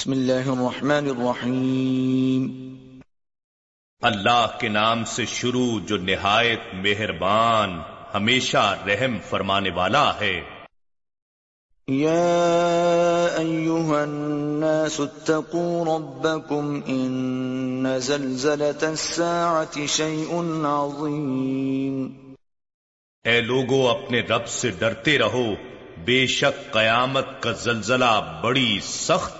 بسم اللہ الرحمن الرحیم۔ اللہ کے نام سے شروع جو نہایت مہربان ہمیشہ رحم فرمانے والا ہے۔ یا ایوہا الناس اتقوا ربکم ان زلزلة الساعة شیء عظیم۔ اے لوگو اپنے رب سے ڈرتے رہو۔ بے شک قیامت کا زلزلہ بڑی سخت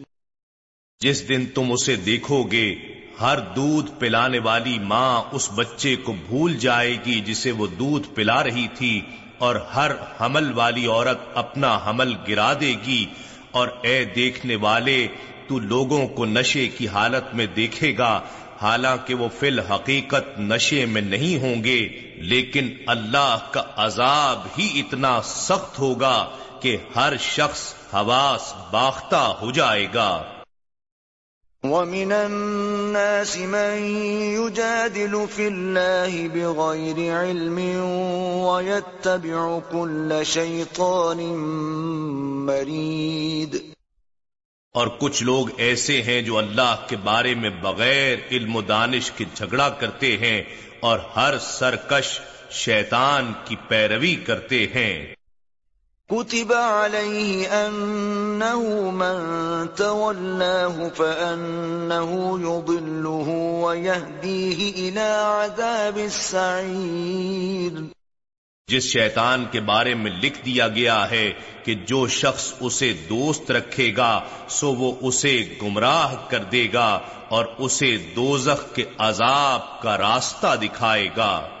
جس دن تم اسے دیکھو گے، ہر دودھ پلانے والی ماں اس بچے کو بھول جائے گی جسے وہ دودھ پلا رہی تھی، اور ہر حمل والی عورت اپنا حمل گرا دے گی۔ اور اے دیکھنے والے، تو لوگوں کو نشے کی حالت میں دیکھے گا۔ حالانکہ وہ فی الحقیقت نشے میں نہیں ہوں گے، لیکن اللہ کا عذاب ہی اتنا سخت ہوگا کہ ہر شخص حواس باختہ ہو جائے گا۔ ومن الناس من يجادل في الله بغير علم ويتبع كل شيطان مريد اور کچھ لوگ ایسے ہیں جو اللہ کے بارے میں بغیر علم و دانش کے جھگڑا کرتے ہیں اور ہر سرکش شیطان کی پیروی کرتے ہیں۔ كتب عليه أنه من تولاه فأنه يضله ويهديه إلى عذاب السعير جس شیطان کے بارے میں لکھ دیا گیا ہے کہ جو شخص اسے دوست رکھے گا، سو وہ اسے گمراہ کر دے گا اور اسے دوزخ کے عذاب کا راستہ دکھائے گا۔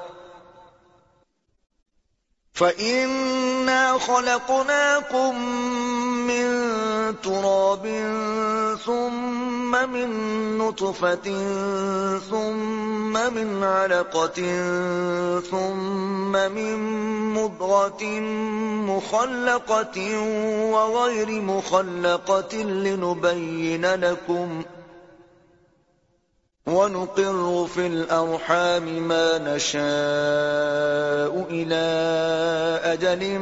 فإنا خلقناكم من تراب ثم من نطفة ثم من علقة ثم من مضغة مخلقة وغير مخلقة لنبين لكم ونقر في الأرحام ما نشاء إلى أجل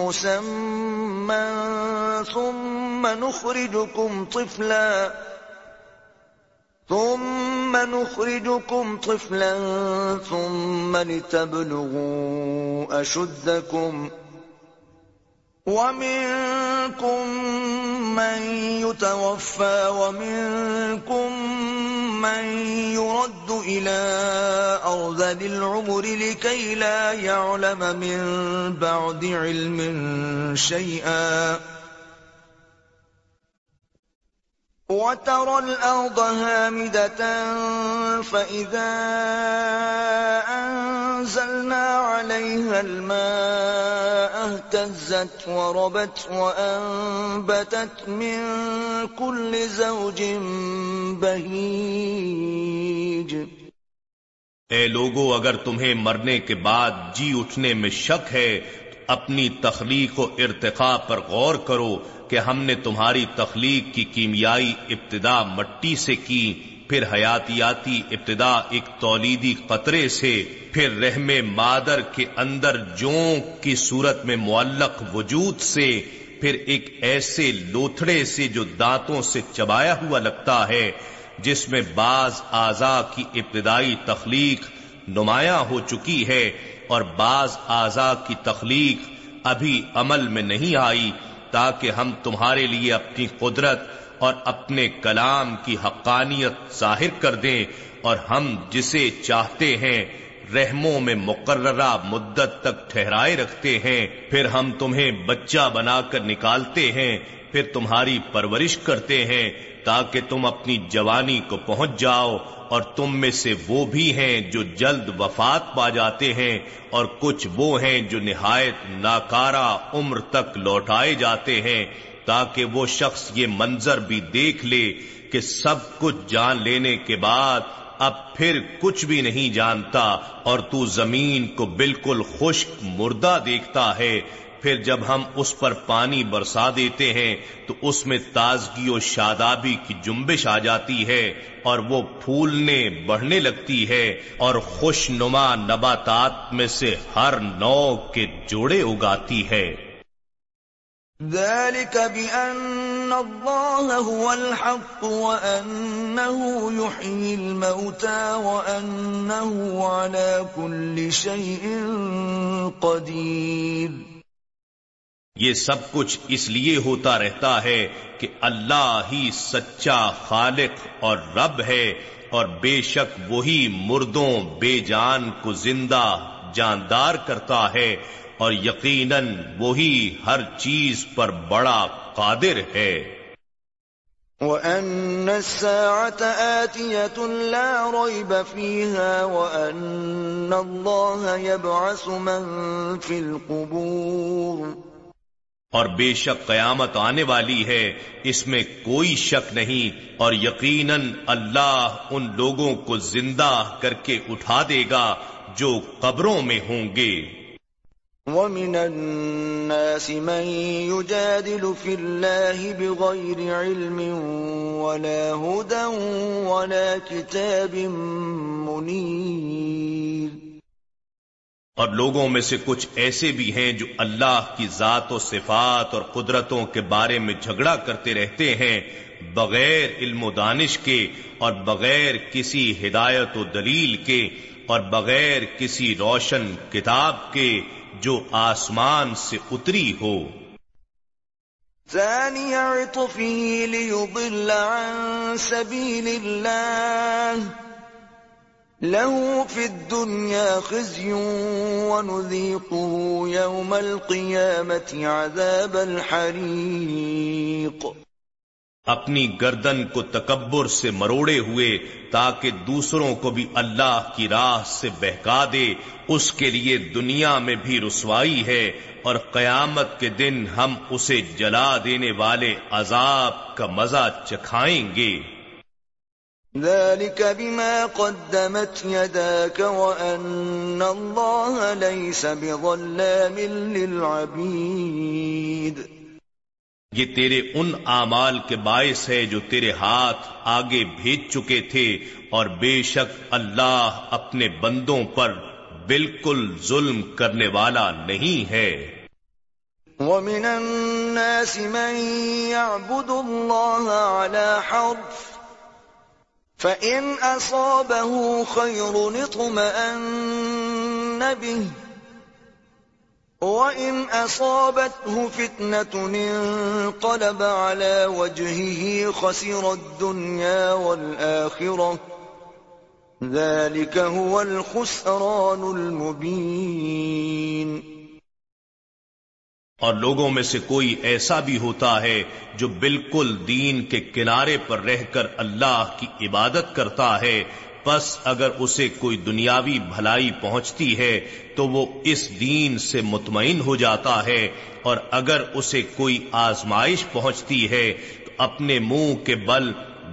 مسمى ثم نخرجكم طفلا ثم نخرجكم طفلا ثم لتبلغوا أشدكم ومنكم من يتوفى ومنكم من يرد إلى أرذل العمر لكي لا يعلم من بعد علم شيئا. وترى الأرض هامدة فإذا أن أنزلنا عليها الماء اهتزت وربت وأنبتت من كل زوج بهيج۔ اے لوگو، اگر تمہیں مرنے کے بعد جی اٹھنے میں شک ہے، اپنی تخلیق و ارتقاء پر غور کرو کہ ہم نے تمہاری تخلیق کی کیمیائی ابتدا مٹی سے کی۔ پھر حیاتیاتی ابتدا ایک تولیدی قطرے سے پھر رحم مادر کے اندر جونک کی صورت میں معلق وجود سے پھر ایک ایسے لوتھڑے سے جو دانتوں سے چبایا ہوا لگتا ہے، جس میں بعض اعضا کی ابتدائی تخلیق نمایاں ہو چکی ہے اور بعض اعضا کی تخلیق ابھی عمل میں نہیں آئی، تاکہ ہم تمہارے لیے اپنی قدرت اور اپنے کلام کی حقانیت ظاہر کر دیں اور ہم جسے چاہتے ہیں رحموں میں مقررہ مدت تک ٹھہرائے رکھتے ہیں، پھر ہم تمہیں بچہ بنا کر نکالتے ہیں، پھر تمہاری پرورش کرتے ہیں تاکہ تم اپنی جوانی کو پہنچ جاؤ اور تم میں سے وہ بھی ہیں جو جلد وفات پا جاتے ہیں اور کچھ وہ ہیں جو نہایت ناکارا عمر تک لوٹائے جاتے ہیں۔ تاکہ وہ شخص یہ منظر بھی دیکھ لے کہ سب کچھ جان لینے کے بعد اب پھر کچھ بھی نہیں جانتا اور تو زمین کو بالکل خشک مردہ دیکھتا ہے۔ پھر جب ہم اس پر پانی برسا دیتے ہیں تو اس میں تازگی و شادابی کی جنبش آ جاتی ہے اور وہ پھولنے بڑھنے لگتی ہے اور خوش نما نباتات میں سے ہر نو کے جوڑے اگاتی ہے۔ ذلك بأن الله هو الحق وأنه يحيي الموتى وأنه على كل شيء قدير. یہ سب کچھ اس لیے ہوتا رہتا ہے کہ اللہ ہی سچا خالق اور رب ہے اور بے شک وہی مردوں بے جان کو زندہ جاندار کرتا ہے اور یقیناً وہی ہر چیز پر بڑا قادر ہے۔ وَأَنَّ السَّاعَةَ آتِيَةٌ لَا رَيْبَ فِيهَا وَأَنَّ اللَّهَ يَبْعَثُ مَن فِي الْقُبُورِ۔ اور بے شک قیامت آنے والی ہے اس میں کوئی شک نہیں اور یقیناً اللہ ان لوگوں کو زندہ کر کے اٹھا دے گا جو قبروں میں ہوں گے۔ ومن الناس من يجادل في الله بغير علم ولا هدى ولا كتاب منير۔ اور لوگوں میں سے کچھ ایسے بھی ہیں جو اللہ کی ذات و صفات اور قدرتوں کے بارے میں جھگڑا کرتے رہتے ہیں، بغیر علم و دانش کے اور بغیر کسی ہدایت و دلیل کے اور بغیر کسی روشن کتاب کے۔ جو آسمان سے اتری ہو۔ ثاني عطفه ليضل عن سبيل الله له في الدنيا خزي ونذيقه يوم القيامة عذاب الحريق اپنی گردن کو تکبر سے مروڑے ہوئے تاکہ دوسروں کو بھی اللہ کی راہ سے بہکا دے، اس کے لیے دنیا میں بھی رسوائی ہے اور قیامت کے دن ہم اسے جلا دینے والے عذاب کا مزہ چکھائیں گے۔ ذلك بما قدمت يداك وأن الله ليس بظلام للعبيد۔ یہ تیرے ان اعمال کے باعث ہے جو تیرے ہاتھ آگے بھیج چکے تھے، اور بے شک اللہ اپنے بندوں پر بالکل ظلم کرنے والا نہیں ہے۔ وَمِنَ النَّاسِ مَن يَعْبُدُ اللَّهَ عَلَى حَرْفٍ فَإِنْ أَصَابَهُ خَيْرٌ اطْمَأَنَّ بِهِ وَإِنْ أَصَابَتْهُ فِتْنَةٌ انقلب عَلَى وَجْهِهِ خَسِرَ الدُّنْيَا وَالْآخِرَةِ. ذَلِكَ هُوَ الْخُسْرَانُ الْمُبِينُ. اور لوگوں میں سے کوئی ایسا بھی ہوتا ہے جو بالکل دین کے کنارے پر رہ کر اللہ کی عبادت کرتا ہے بس اگر اسے کوئی دنیاوی بھلائی پہنچتی ہے تو وہ اس دین سے مطمئن ہو جاتا ہے اور اگر اسے کوئی آزمائش پہنچتی ہے تو اپنے منہ کے بل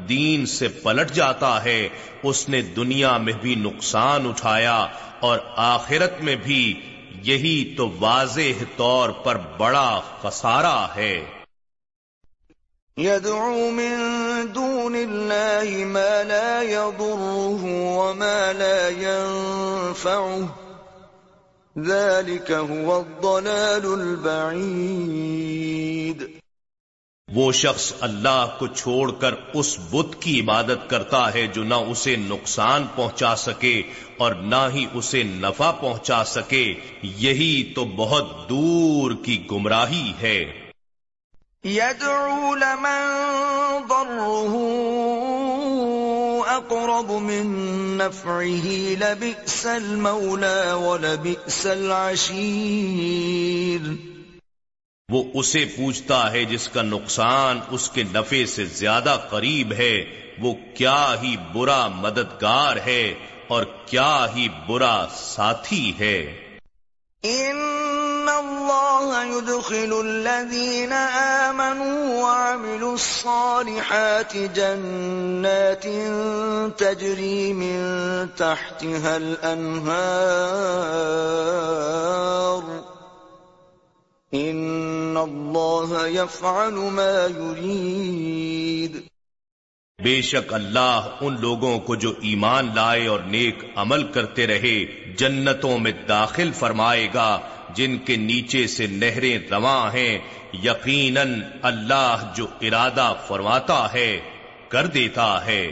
دین سے پلٹ جاتا ہے، اس نے دنیا میں بھی نقصان اٹھایا اور آخرت میں بھی یہی تو واضح طور پر بڑا خسارہ ہے۔ يدعو من دون الله ما لا يضره وما لا ينفعه. ذلك هو الضلال البعيد. وہ شخص اللہ کو چھوڑ کر اس بت کی عبادت کرتا ہے جو نہ اسے نقصان پہنچا سکے اور نہ ہی اسے نفع پہنچا سکے، یہی تو بہت دور کی گمراہی ہے۔ يدعو لمن ضره أقرب من نفعه لبئس المولى ولبئس العشير. وہ اسے پوچھتا ہے جس کا نقصان اس کے نفع سے زیادہ قریب ہے وہ کیا ہی برا مددگار ہے اور کیا ہی برا ساتھی ہے؟ ان اللہ يدخل الذين آمنوا وعملوا الصالحات جنات تجري من تحتها الانهار ان اللہ يفعل ما يريد بے شک اللہ ان لوگوں کو جو ایمان لائے اور نیک عمل کرتے رہے جنتوں میں داخل فرمائے گا جن کے نیچے سے نہریں رواں ہیں، یقیناً اللہ جو ارادہ فرماتا ہے، کر دیتا ہے۔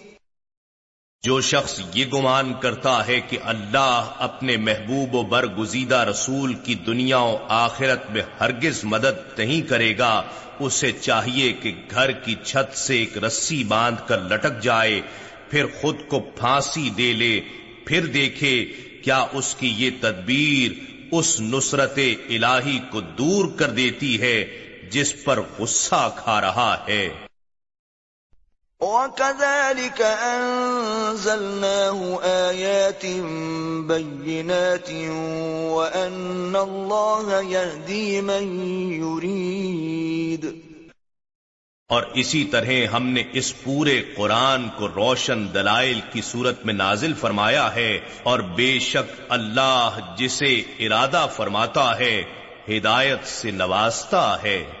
جو شخص یہ گمان کرتا ہے کہ اللہ اپنے محبوب و برگزیدہ رسول کی دنیا و آخرت میں ہرگز مدد نہیں کرے گا، اسے چاہیے کہ گھر کی چھت سے ایک رسی باندھ کر لٹک جائے، پھر خود کو پھانسی دے لے، پھر دیکھے کیا اس کی یہ تدبیر اس نصرت الہی کو دور کر دیتی ہے جس پر غصہ کھا رہا ہے۔ وَكَذَلِكَ أَنزَلْنَاهُ آيَاتٍ بَيِّنَاتٍ وَأَنَّ اللَّهَ يَهْدِي مَن يُرِيدُ۔ اور اسی طرح ہم نے اس پورے قرآن کو روشن دلائل کی صورت میں نازل فرمایا ہے اور بے شک اللہ جسے ارادہ فرماتا ہے، ہدایت سے نوازتا ہے۔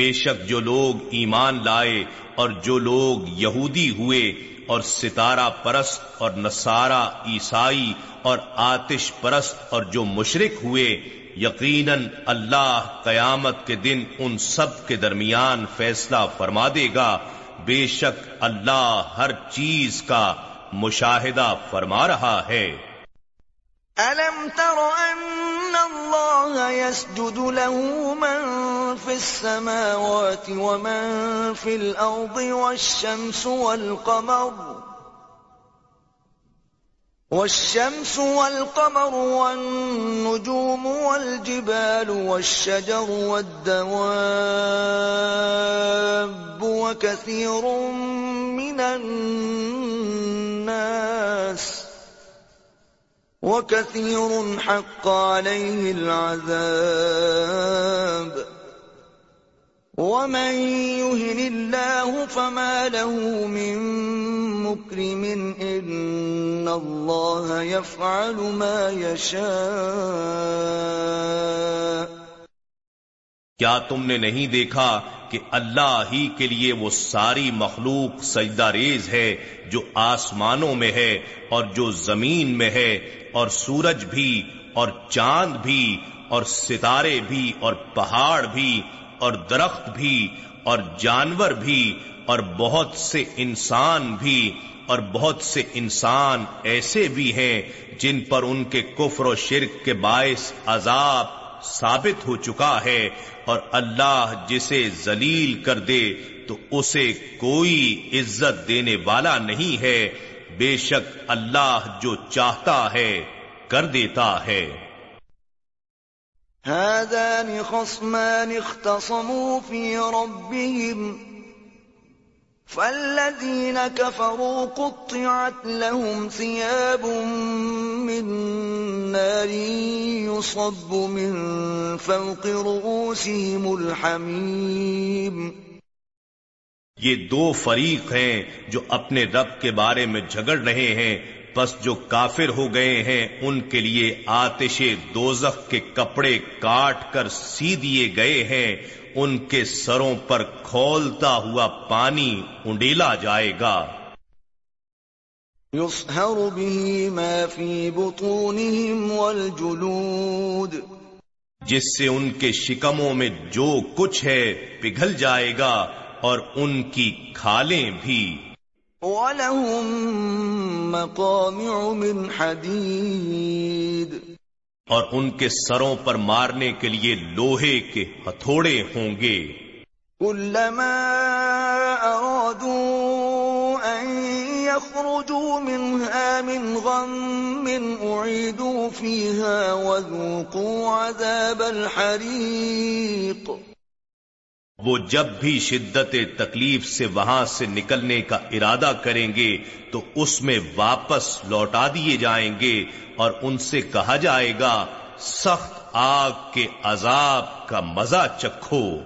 بے شک جو لوگ ایمان لائے اور جو لوگ یہودی ہوئے اور ستارہ پرست اور نصارہ عیسائی اور آتش پرست اور جو مشرق ہوئے، یقیناً اللہ قیامت کے دن ان سب کے درمیان فیصلہ فرما دے گا۔ بے شک اللہ ہر چیز کا مشاہدہ فرما رہا ہے۔ أَلَمْ تَرَ أَنَّ ان اللَّهَ يَسْجُدُ لَهُ مَن فِي السَّمَاوَاتِ وَمَن فِي الْأَرْضِ وَالشَّمْسُ وَالْقَمَرُ والشمس والقمر والنجوم والجبال والشجر والدواب وكثير من الناس وَكَثِيرٌ حَقَّ عَلَيْهِ الْعَذَابِ. وَمَنْ يُهِنِ اللَّهُ فَمَا لَهُ مِنْ مُكْرِمٍ إِنَّ اللَّهَ يَفْعَلُ مَا يَشَاءُ. کیا تم نے نہیں دیکھا کہ اللہ ہی کے لیے وہ ساری مخلوق سجدہ ریز ہے جو آسمانوں میں ہے اور جو زمین میں ہے اور سورج بھی اور چاند بھی اور ستارے بھی اور پہاڑ بھی اور درخت بھی اور جانور بھی اور بہت سے انسان بھی اور بہت سے انسان ایسے بھی ہیں جن پر ان کے کفر و شرک کے باعث عذاب ثابت ہو چکا ہے اور اللہ جسے ذلیل کر دے تو اسے کوئی عزت دینے والا نہیں ہے۔ بے شک اللہ جو چاہتا ہے کر دیتا ہے۔ هذان خصمان اختصموا في ربهم فالذين كفروا قطعت لهم ثياب من نار يصب من فوق رؤوسهم الحميم یہ دو فریق ہیں جو اپنے رب کے بارے میں جھگڑ رہے ہیں بس جو کافر ہو گئے ہیں، ان کے لیے آتش دوزخ کے کپڑے کاٹ کر سی دیے گئے ہیں۔ ان کے سروں پر کھولتا ہوا پانی انڈیلا جائے گا۔ به ما بطونهم والجلود۔ جس سے ان کے شکموں میں جو کچھ ہے پگھل جائے گا اور ان کی کھالیں بھی۔ وَلَهُم مَّقَامِعُ مِنْ حَدِيدٍ۔ اور ان کے سروں پر مارنے کے لیے لوہے کے ہتھوڑے ہوں گے۔ كلما أرادوا أن يخرجوا منها من غم أعيدوا فيها وذوقوا عذاب الحريق۔ وہ جب بھی شدت تکلیف سے وہاں سے نکلنے کا ارادہ کریں گے، تو اس میں واپس لوٹا دیے جائیں گے اور ان سے کہا جائے گا، سخت آگ کے عذاب کا مزہ چکھو۔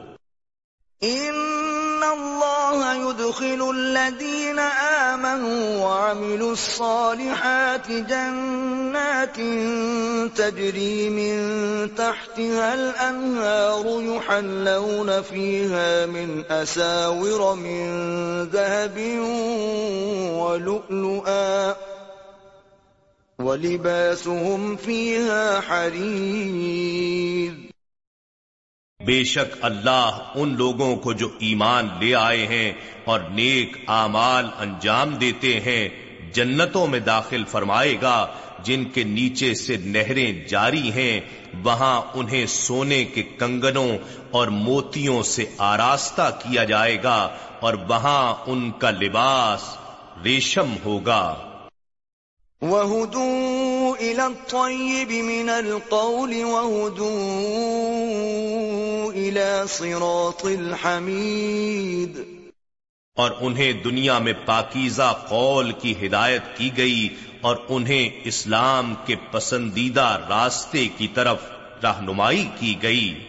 الله يدخل الذين آمنوا آمنوا وعملوا الصالحات جنات تجري من تحتها الأنهار يحلون فيها من أساور من ذهب ولؤلؤا ولباسهم فيها حرير بے شک اللہ ان لوگوں کو جو ایمان لے آئے ہیں اور نیک اعمال انجام دیتے ہیں، جنتوں میں داخل فرمائے گا، جن کے نیچے سے نہریں جاری ہیں، وہاں انہیں سونے کے کنگنوں اور موتیوں سے آراستہ کیا جائے گا اور وہاں ان کا لباس ریشم ہوگا۔ وَهُدُوا إِلَى الطَّيِّبِ مِنَ الْقَوْلِ وَهُدُوا إِلَى صِرَاطِ الْحَمِيدِ. اور انہیں دنیا میں پاکیزہ قول کی ہدایت کی گئی اور انہیں اسلام کے پسندیدہ راستے کی طرف رہنمائی کی گئی۔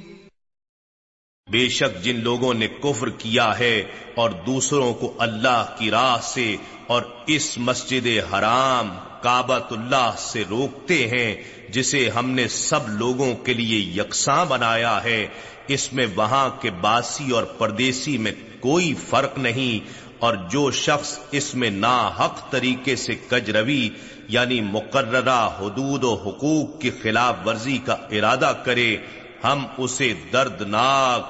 بے شک جن لوگوں نے کفر کیا ہے اور دوسروں کو اللہ کی راہ سے اور اس مسجد حرام کابت اللہ سے روکتے ہیں، جسے ہم نے سب لوگوں کے لیے یکساں بنایا ہے۔ اس میں وہاں کے باسی اور پردیسی میں کوئی فرق نہیں، اور جو شخص اس میں نا حق طریقے سے کجروی یعنی مقررہ حدود و حقوق کی خلاف ورزی کا ارادہ کرے، ہم اسے دردناک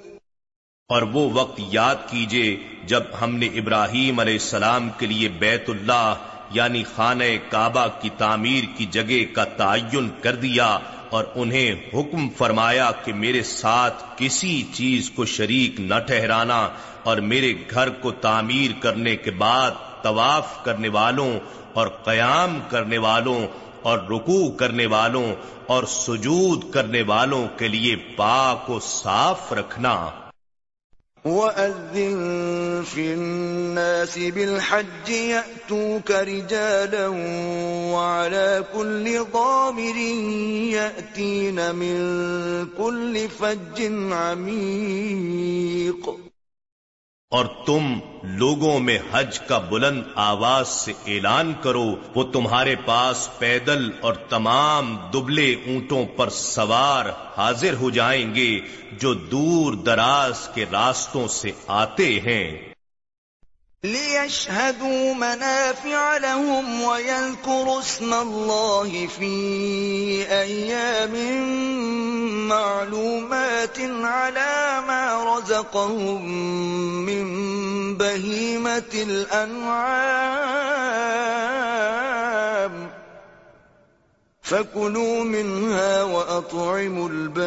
اور وہ وقت یاد کیجیے جب ہم نے ابراہیم علیہ السلام کے لیے بیت اللہ یعنی خانہ کعبہ کی تعمیر کی جگہ کا تعین کر دیا اور انہیں حکم فرمایا کہ میرے ساتھ کسی چیز کو شریک نہ ٹھہرانا اور میرے گھر کو تعمیر کرنے کے بعد طواف کرنے والوں اور قیام کرنے والوں اور رکوع کرنے والوں اور سجود کرنے والوں کے لیے پاک و صاف رکھنا۔ وَأَذِّن فِي النَّاسِ بِالْحَجِّ يَأْتُوكَ رِجَالًا وَعَلَى كُلِّ ضَامِرٍ يَأْتِينَ مِن كُلِّ فَجٍّ عَمِيقٍ اور تم لوگوں میں حج کا بلند آواز سے اعلان کرو، وہ تمہارے پاس پیدل اور تمام دبلے اونٹوں پر سوار حاضر ہو جائیں گے جو دور دراز کے راستوں سے آتے ہیں۔ ليشهدوا منافع لهم ويذكروا اسم الله في أيام معلومات على ما رزقهم من بهيمة الأنعام فكلوا منها وأطعموا البائس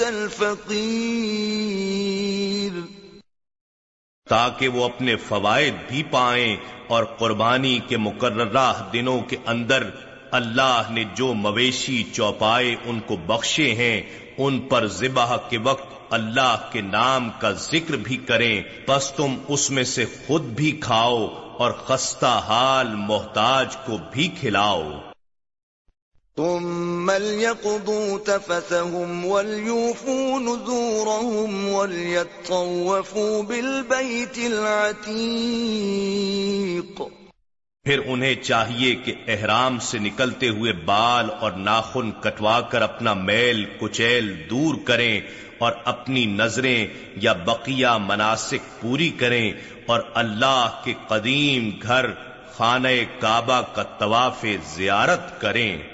الفقير تاکہ وہ اپنے فوائد بھی پائیں اور قربانی کے مقررہ دنوں کے اندر اللہ نے جو مویشی چوپائے ان کو بخشے ہیں، ان پر ذبح کے وقت اللہ کے نام کا ذکر بھی کریں۔ بس تم اس میں سے خود بھی کھاؤ اور خستہ حال محتاج کو بھی کھلاؤ۔ ثم ليقضوا تفثهم وليوفوا نذورهم وليطوفوا بالبيت العتيق. پھر انہیں چاہیے کہ احرام سے نکلتے ہوئے بال اور ناخن کٹوا کر اپنا میل، کچیل دور کریں اور اپنی نظریں یا بقیہ مناسک پوری کریں اور اللہ کے قدیم گھر خانہ کعبہ کا طواف زیارت کریں۔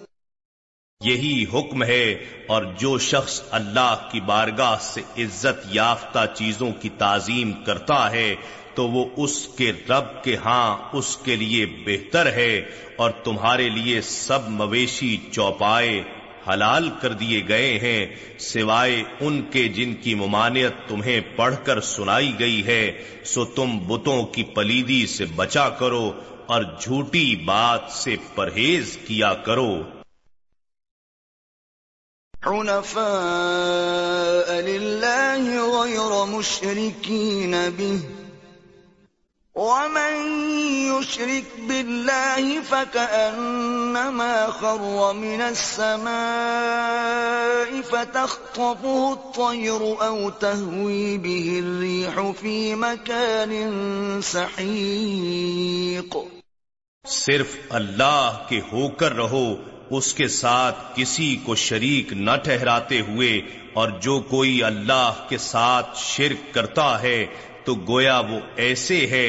یہی حکم ہے اور جو شخص اللہ کی بارگاہ سے عزت یافتہ چیزوں کی تعظیم کرتا ہے تو وہ اس کے رب کے ہاں اس کے لیے بہتر ہے اور تمہارے لیے سب مویشی چوپائے حلال کر دیے گئے ہیں سوائے ان کے جن کی ممانعت تمہیں پڑھ کر سنائی گئی ہے، سو تم بتوں کی پلیدی سے بچا کرو اور جھوٹی بات سے پرہیز کیا کرو۔ حنفاء لله غير مشركين به. ومن يشرك بالله فكأنما خر من السماء فتخطفه الطير أو تهوي به الريح في مكان سحيق. صرف اللہ کے ہو کر رہو اس کے ساتھ کسی کو شریک نہ ٹھہراتے ہوئے، اور جو کوئی اللہ کے ساتھ شرک کرتا ہے، تو گویا وہ ایسے ہے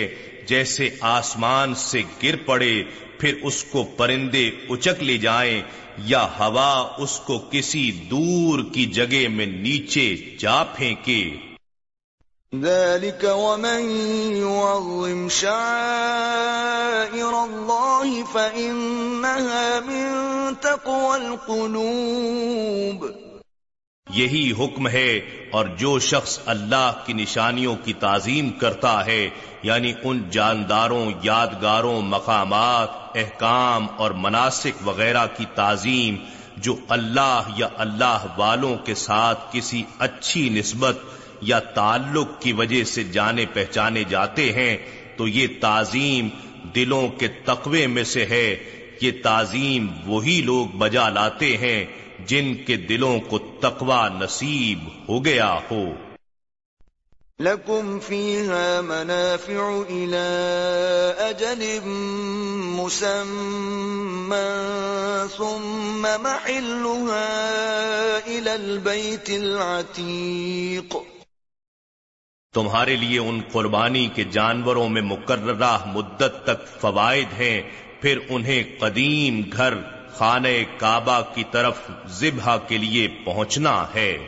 جیسے آسمان سے گر پڑے، پھر اس کو پرندے اچک لے جائیں، یا ہوا اس کو کسی دور کی جگہ میں نیچے جا پھینکے۔ ذلك ومن يعظم شعائر الله فإنها من تقوى القلوب۔ یہی حکم ہے اور جو شخص اللہ کی نشانیوں کی تعظیم کرتا ہے یعنی ان جانداروں، یادگاروں، مقامات، احکام اور مناسک وغیرہ کی تعظیم جو اللہ یا اللہ والوں کے ساتھ کسی اچھی نسبت یا تعلق کی وجہ سے جانے پہچانے جاتے ہیں، تو یہ تعظیم دلوں کے تقوی میں سے ہے یہ تعظیم وہی لوگ بجا لاتے ہیں جن کے دلوں کو تقوی نصیب ہو گیا ہو۔ لکم فیہا منافع الى اجل مسمى ثم محلها الى البیت العتیق۔ تمہارے لیے ان قربانی کے جانوروں میں مقررہ مدت تک فوائد ہیں پھر انہیں قدیم گھر خانہ کعبہ کی طرف ذبح کے لیے پہنچنا ہے۔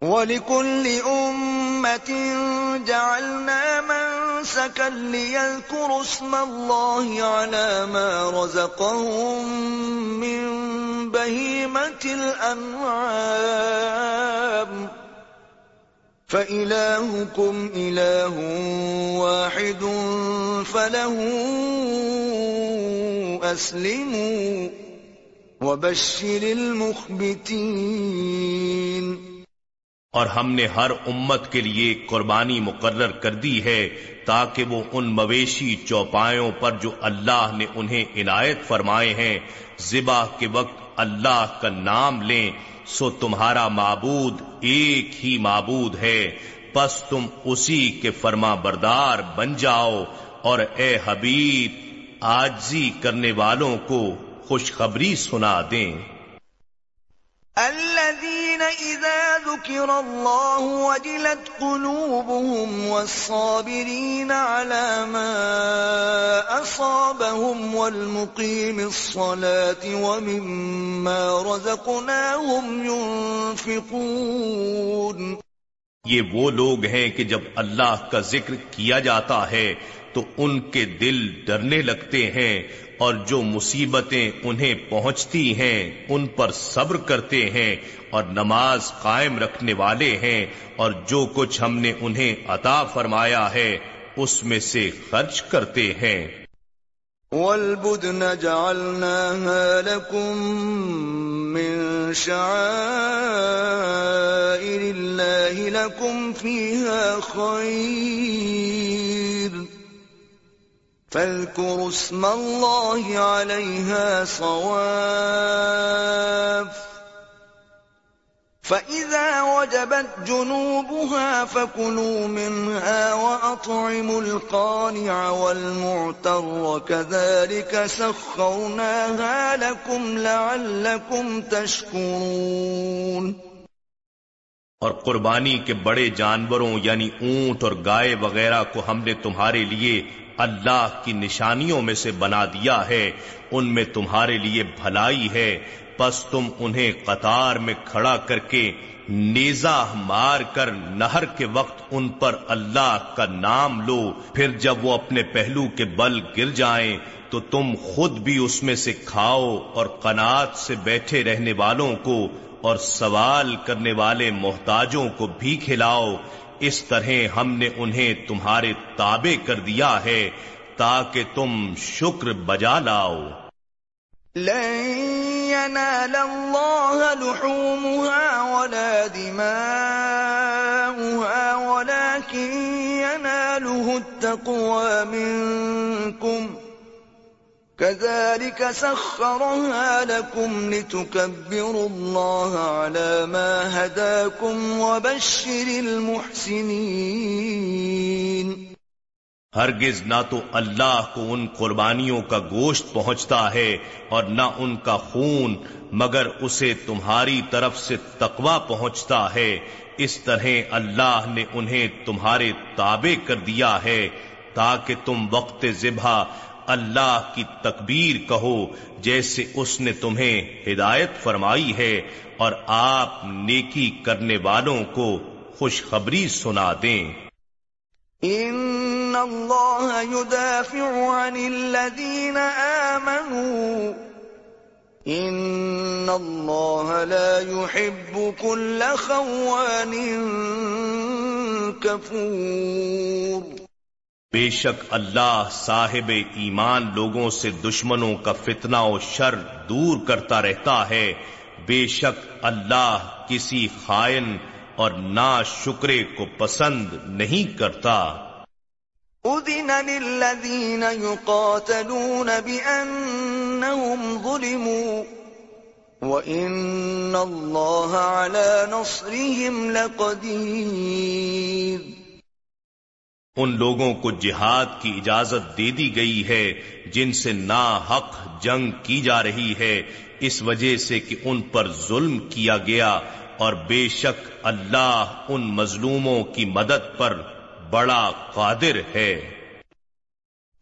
وَلِكُلِّ أُمَّةٍ جَعَلْنَا مَنْسَكًا لِيَذْكُرُوا اسْمَ اللَّهِ عَلَى مَا رَزَقَهُم مِّن بَهِيمَةِ الْأَنْعَامِ فَإِلَاهُكُمْ إِلَاهٌ وَاحِدٌ فَلَهُ أَسْلِمُوا وَبَشِّرِ الْمُخْبِتِينَ. اور ہم نے ہر امت کے لیے قربانی مقرر کر دی ہے تاکہ وہ ان مویشی چوپایوں پر جو اللہ نے انہیں عنایت فرمائے ہیں، ذبح کے وقت اللہ کا نام لیں سو تمہارا معبود ایک ہی معبود ہے۔ پس تم اسی کے فرما بردار بن جاؤ اور اے حبیب آجزی کرنے والوں کو خوشخبری سنا دیں۔ الذين إذا ذكر الله وجلت قلوبهم والصابرين على ما أصابهم والمقيم الصلاة ومما رزقناهم ينفقون یہ وہ لوگ ہیں کہ جب اللہ کا ذکر کیا جاتا ہے تو ان کے دل ڈرنے لگتے ہیں اور جو مصیبتیں انہیں پہنچتی ہیں، ان پر صبر کرتے ہیں اور نماز قائم رکھنے والے ہیں اور جو کچھ ہم نے انہیں عطا فرمایا ہے، اس میں سے خرچ کرتے ہیں۔ والبدن جعلناها لكم من شعائر الله لكم فيها خير فاذكروا اسم الله عليها صواف. فإذا وجبت جنوبها فكلوا منها وأطعموا القانع والمعتر. كذلك سخرناها لكم لعلكم تشكرون. اور قربانی کے بڑے جانوروں یعنی اونٹ اور گائے وغیرہ کو ہم نے تمہارے لیے اللہ کی نشانیوں میں سے بنا دیا ہے، ان میں تمہارے لیے بھلائی ہے۔ پس تم انہیں قطار میں کھڑا کر کے نیزا مار کر نہر کے وقت ان پر اللہ کا نام لو۔ پھر جب وہ اپنے پہلو کے بل گر جائیں، تو تم خود بھی اس میں سے کھاؤ اور قنات سے بیٹھے رہنے والوں کو اور سوال کرنے والے محتاجوں کو بھی کھلاؤ۔ اس طرح ہم نے انہیں تمہارے تابع کر دیا ہے تاکہ تم شکر بجا لاؤ۔ ينال الله لحومها ولا دماؤها، ولكن يناله التقوى منكم۔ كذلك سخرها لكم لتكبروا الله على ما هداكم وبشر المحسنين. ہرگز نہ تو اللہ کو ان قربانیوں کا گوشت پہنچتا ہے اور نہ ان کا خون، مگر اسے تمہاری طرف سے تقوا پہنچتا ہے۔ اس طرح اللہ نے انہیں تمہارے تابع کر دیا ہے تاکہ تم وقت ذبح اللہ کی تکبیر کہو جیسے اس نے تمہیں ہدایت فرمائی ہے اور آپ نیکی کرنے والوں کو خوشخبری سنا دیں۔ ان اللہ يدافع عن الذین آمنوا۔ ان اللہ لا يحب كل خوان کفور۔ بے شک اللہ صاحب ایمان لوگوں سے دشمنوں کا فتنہ و شر دور کرتا رہتا ہے۔ بے شک اللہ کسی خائن اور نا شکرے کو پسند نہیں کرتا۔ اذن للذین یقاتلون بأنهم ظلموا وَإِنَّ اللَّهَ عَلَى نَصْرِهِمْ لَقَدِيرٌ۔ ان لوگوں کو جہاد کی اجازت دے دی گئی ہے جن سے نا حق جنگ کی جا رہی ہے۔ اس وجہ سے کہ ان پر ظلم کیا گیا اور بے شک اللہ ان مظلوموں کی مدد پر بڑا قادر ہے۔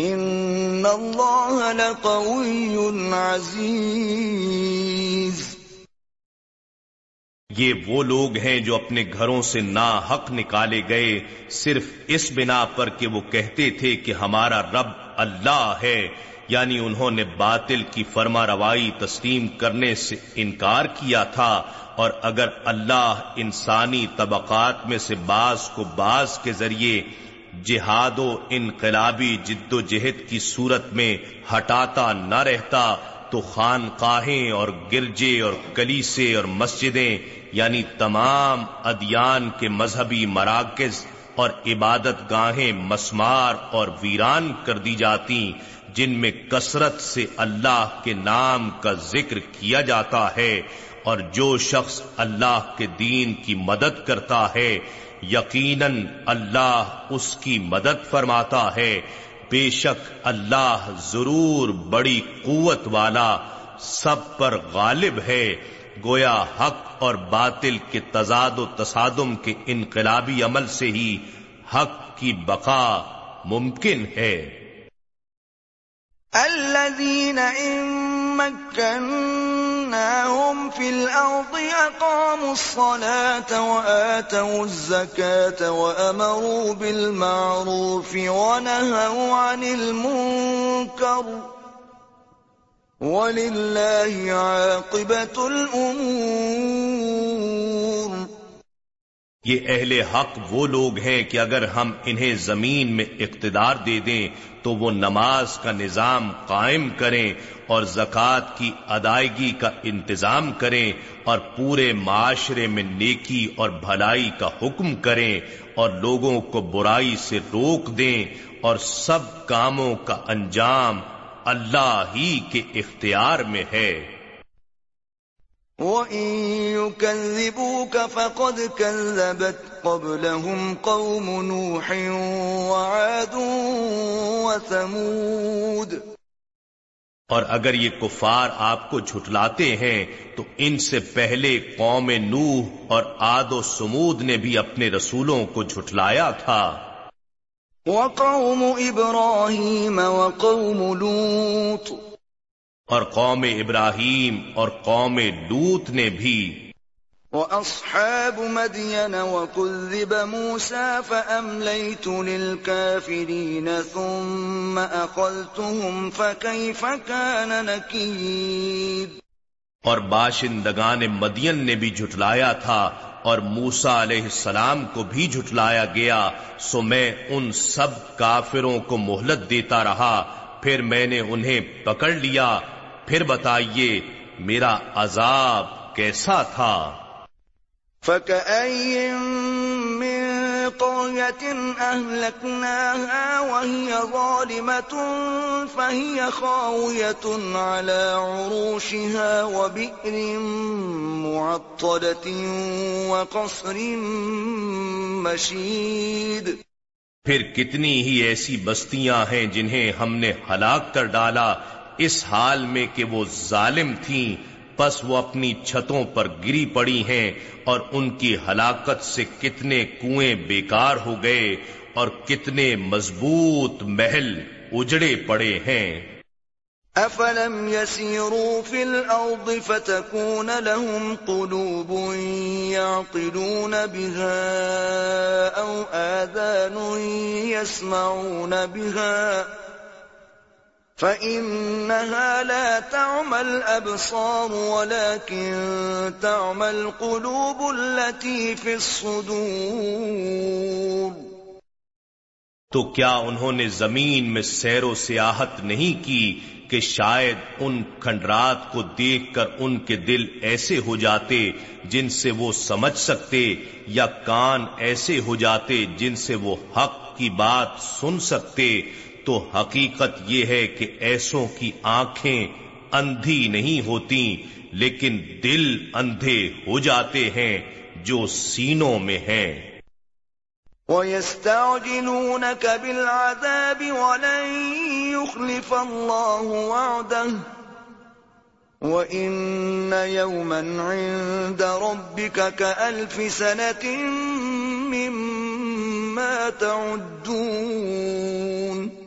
ان اللہ لقوی عزیز یہ وہ لوگ ہیں جو اپنے گھروں سے نا حق نکالے گئے، صرف اس بنا پر کہ وہ کہتے تھے کہ ہمارا رب اللہ ہے یعنی انہوں نے باطل کی فرما روائی تسلیم کرنے سے انکار کیا تھا۔ اور اگر اللہ انسانی طبقات میں سے بعض کو بعض کے ذریعے جہاد و انقلابی جد و جہد کی صورت میں ہٹاتا نہ رہتا، تو خانقاہیں اور گرجے اور کلیسے اور مسجدیں یعنی تمام ادیان کے مذہبی مراکز اور عبادت گاہیں مسمار اور ویران کر دی جاتی، جن میں کثرت سے اللہ کے نام کا ذکر کیا جاتا ہے اور جو شخص اللہ کے دین کی مدد کرتا ہے یقیناً اللہ اس کی مدد فرماتا ہے۔ بے شک اللہ ضرور بڑی قوت والا سب پر غالب ہے۔ گویا حق اور باطل کے تضاد و تصادم کے انقلابی عمل سے ہی حق کی بقا ممکن ہے۔ الذين مكناهم في الأرض أقاموا الصلاة وآتوا الزكاة وأمروا بالمعروف ونهوا عن المنكر ولله عاقبة الأمور یہ اہل حق وہ لوگ ہیں کہ اگر ہم انہیں زمین میں اقتدار دے دیں تو وہ نماز کا نظام قائم کریں اور زکوٰۃ کی ادائیگی کا انتظام کریں اور پورے معاشرے میں نیکی اور بھلائی کا حکم کریں اور لوگوں کو برائی سے روک دیں اور سب کاموں کا انجام اللہ ہی کے اختیار میں ہے۔ وَإِن يُكَذِّبُوكَ فَقَدْ كَذَّبَتْ قَبْلَهُمْ قَوْمُ نُوحٍ وَعَادٌ وَثَمُودٌ۔ اور اگر یہ کفار آپ کو جھٹلاتے ہیں تو ان سے پہلے قوم نوح اور آد و سمود نے بھی اپنے رسولوں کو جھٹلایا تھا۔ وَقَوْمُ إِبْرَاهِيمَ وَقَوْمُ لُوطٍ۔ اور قوم ابراہیم اور قوم لوت نے بھی وَأَصْحَابُ مَدْيَنَ وَكُذِّبَ مُوسَى فَأَمْلَيْتُ لِلْكَافِرِينَ ثُمَّ أَخَذْتُهُمْ فَكَيْفَ كَانَ نَكِيرٌ؟ اور باشندگان مدین نے بھی جھٹلایا تھا اور موسا علیہ السلام کو بھی جھٹلایا گیا، سو میں ان سب کافروں کو مہلت دیتا رہا، پھر میں نے انہیں پکڑ لیا، پھر بتائیے میرا عذاب کیسا تھا؟ فَكَأَيٍّ مِّن قَرْيَةٍ أَهْلَكْنَاهَا وَهِيَ ظَالِمَةٌ فَهِيَ خَاوِيَةٌ عَلَى عُرُوشِهَا وَبِئْرٍ مُّعَطَّلَةٍ وَقَصْرٍ مَّشِيدٍ پھر کتنی ہی ایسی بستیاں ہیں جنہیں ہم نے ہلاک کر ڈالا اس حال میں کہ وہ ظالم تھیں پس وہ اپنی چھتوں پر گری پڑی ہیں اور ان کی ہلاکت سے کتنے کنویں بیکار ہو گئے اور کتنے مضبوط محل اجڑے پڑے ہیں۔ أفلم يسيروا في الأرض فتكون لهم قلوب يعقلون بها أو آذان يسمعون بها فإنها لا تعمى الأبصار ولكن تعمى القلوب التي في الصدور تو کیا انہوں نے زمین میں سیر و سیاحت نہیں کی کہ شاید ان کھنڈرات کو دیکھ کر ان کے دل ایسے ہو جاتے جن سے وہ سمجھ سکتے یا کان ایسے ہو جاتے جن سے وہ حق کی بات سن سکتے تو حقیقت یہ ہے کہ ایسوں کی آنکھیں اندھی نہیں ہوتی، لیکن دل اندھے ہو جاتے ہیں جو سینوں میں ہیں۔ وَيَسْتَعْجِلُونَكَ بِالْعَذَابِ وَلَن يُخْلِفَ اللَّهُ وَعْدَهُ وَإِنَّ يَوْمًا عِندَ رَبِّكَ كَأَلْفِ سَنَةٍ مِّمَّا تَعُدُّونَ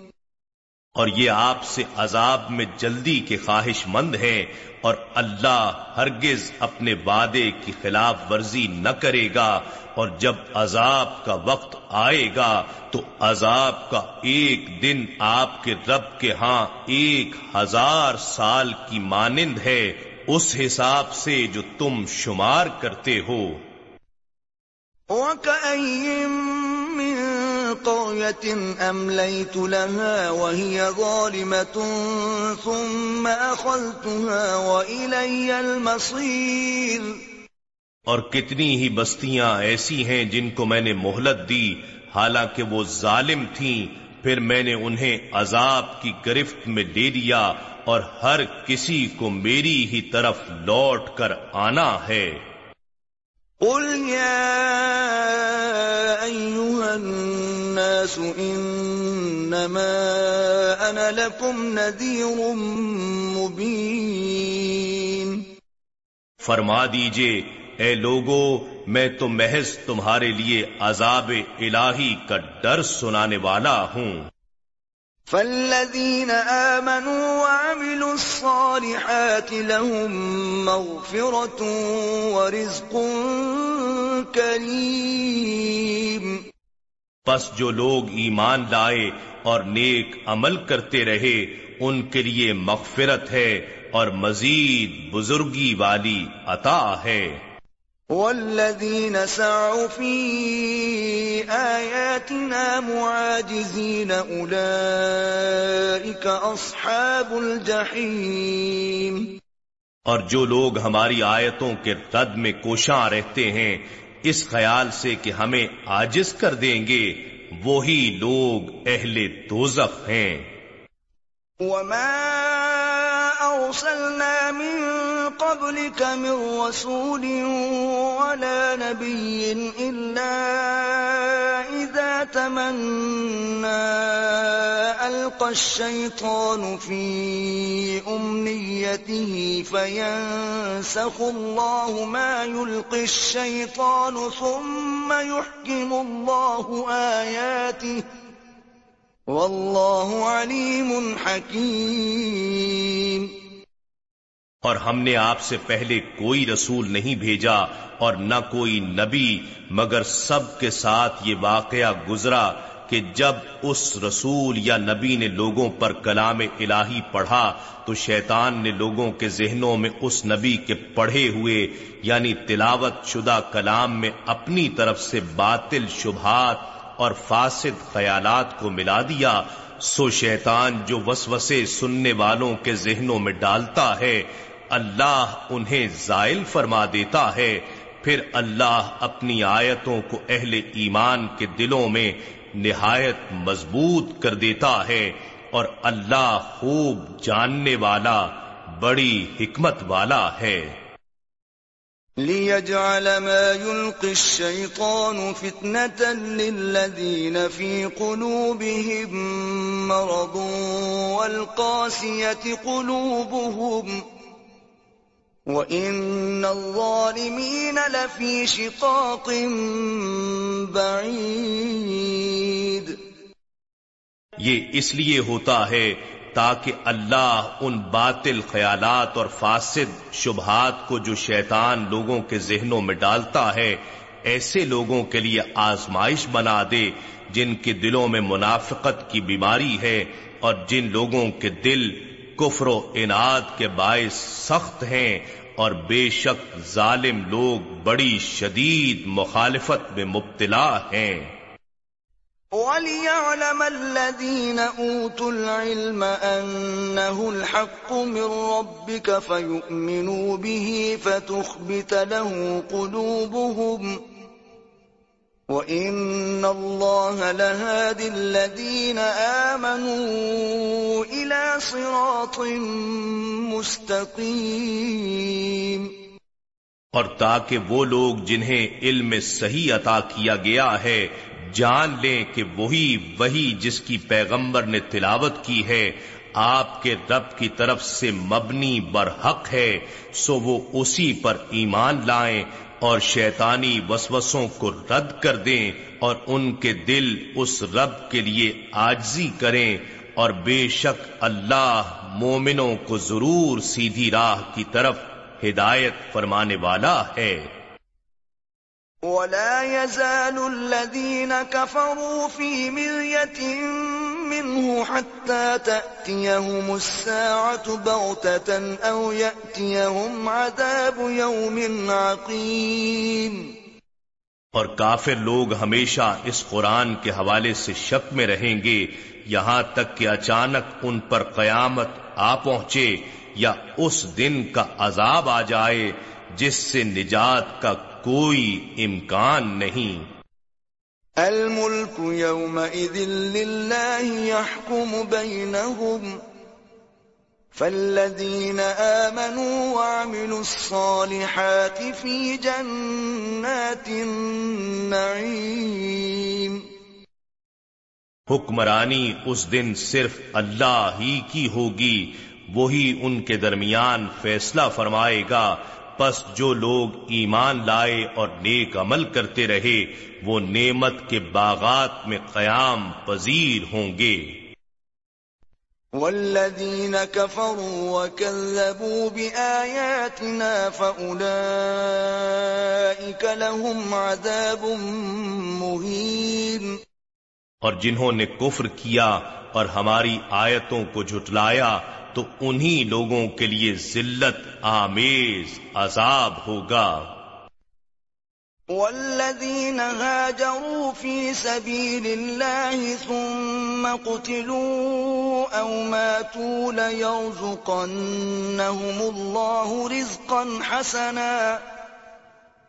اور یہ آپ سے عذاب میں جلدی کے خواہش مند ہیں اور اللہ ہرگز اپنے وعدے کی خلاف ورزی نہ کرے گا اور جب عذاب کا وقت آئے گا تو عذاب کا ایک دن آپ کے رب کے ہاں ایک ہزار سال کی مانند ہے اس حساب سے جو تم شمار کرتے ہو۔ قرية أمليت لها وهي ظالمة ثم أخذتها وإلي المصير اور کتنی ہی بستیاں ایسی ہیں جن کو میں نے مہلت دی، حالانکہ وہ ظالم تھیں، پھر میں نے انہیں عذاب کی گرفت میں لے لیا اور ہر کسی کو میری ہی طرف لوٹ کر آنا ہے۔ قل الناس انما انا لكم نذير مبين فرما دیجیے، اے لوگو، میں تو محض تمہارے لیے عذاب الہی کا ڈر سنانے والا ہوں۔ فالذين آمنوا وعملوا الصالحات لهم مغفرة ورزق كريم پس جو لوگ ایمان لائے اور نیک عمل کرتے رہے، ان کے لیے مغفرت ہے اور مزید بزرگی والی عطا ہے۔ والذین سعوا فی آیاتنا معاجزین اولئیک اصحاب الجحیم اور جو لوگ ہماری آیتوں کے رد میں کوشاں رہتے ہیں اس خیال سے کہ ہمیں آجز کر دیں گے وہی لوگ اہل دوزخ ہیں۔ وما أرسلنا من قبلك من رسول ولا نبي إلا إذا تمنى ألقى الشيطان في أمنيته فينسخ الله ما يلقي الشيطان ثم يحكم الله آياته واللہ علیم حکیم۔ اور ہم نے آپ سے پہلے کوئی رسول نہیں بھیجا اور نہ کوئی نبی، مگر سب کے ساتھ یہ واقعہ گزرا کہ جب اس رسول یا نبی نے لوگوں پر کلام الہی پڑھا، تو شیطان نے لوگوں کے ذہنوں میں اس نبی کے پڑھے ہوئے یعنی تلاوت شدہ کلام میں اپنی طرف سے باطل شبہات اور فاسد خیالات کو ملا دیا، سو شیطان جو وسوسے سننے والوں کے ذہنوں میں ڈالتا ہے، اللہ انہیں زائل فرما دیتا ہے۔ پھر اللہ اپنی آیتوں کو اہل ایمان کے دلوں میں نہایت مضبوط کر دیتا ہے اور اللہ خوب جاننے والا، بڑی حکمت والا ہے۔ ليجعل ما يلقي الشيطان فتنة للذين في قلوبهم مرض والقاسية قلوبهم وإن الظالمين لفي شقاق بعيد یہ اس لیے ہوتا ہے تاکہ اللہ ان باطل خیالات اور فاسد شبہات کو جو شیطان لوگوں کے ذہنوں میں ڈالتا ہے، ایسے لوگوں کے لیے آزمائش بنا دے جن کے دلوں میں منافقت کی بیماری ہے اور جن لوگوں کے دل کفر و انعد کے باعث سخت ہیں اور بے شک ظالم لوگ بڑی شدید مخالفت میں مبتلا ہیں۔ وَلِيَعْلَمَ الَّذِينَ أُوتُوا الْعِلْمَ أَنَّهُ الْحَقُّ مِنْ رَبِّكَ فَيُؤْمِنُوا بِهِ فَتُخْبِتَ لَهُ قُلُوبُهُمْ وَإِنَّ اللَّهَ لَهَادِ الَّذِينَ آمَنُوا إِلَى صِرَاطٍ مُسْتَقِيمٍ اور تاکہ وہ لوگ جنہیں علم صحیح عطا کیا گیا ہے جان لیں کہ وہی وہی جس کی پیغمبر نے تلاوت کی ہے، آپ کے رب کی طرف سے مبنی برحق ہے، سو وہ اسی پر ایمان لائیں اور شیطانی وسوسوں کو رد کر دیں اور ان کے دل اس رب کے لیے آجزی کریں اور بے شک اللہ مومنوں کو ضرور سیدھی راہ کی طرف ہدایت فرمانے والا ہے۔ ولا يزال الذين كفروا في مرية منه حتى تأتيهم الساعة بغتة أو يأتيهم عذاب يوم عقيم. اور کافر لوگ ہمیشہ اس قرآن کے حوالے سے شک میں رہیں گے، یہاں تک کہ اچانک ان پر قیامت آ پہنچے یا اس دن کا عذاب آ جائے جس سے نجات کا کوئی امکان نہیں۔ الملك يومئذ لله يحكم بينهم فالذين آمنوا وعملوا الصالحات في جنات النعيم۔ حکمرانی اس دن صرف اللہ ہی کی ہوگی وہی ان کے درمیان فیصلہ فرمائے گا۔ پس جو لوگ ایمان لائے اور نیک عمل کرتے رہے وہ نعمت کے باغات میں قیام پذیر ہوں گے۔ والذین كفروا وكذبوا بآیاتنا فأولئك لهم عذاب مہین اور جنہوں نے کفر کیا اور ہماری آیتوں کو جھٹلایا تو انہی لوگوں کے لیے ذلت، آمیز، عذاب ہوگا۔ والذین هاجروا في سبيل الله ثم قتلوا او ماتوا ليرزقنهم الله رزقا حسنا۔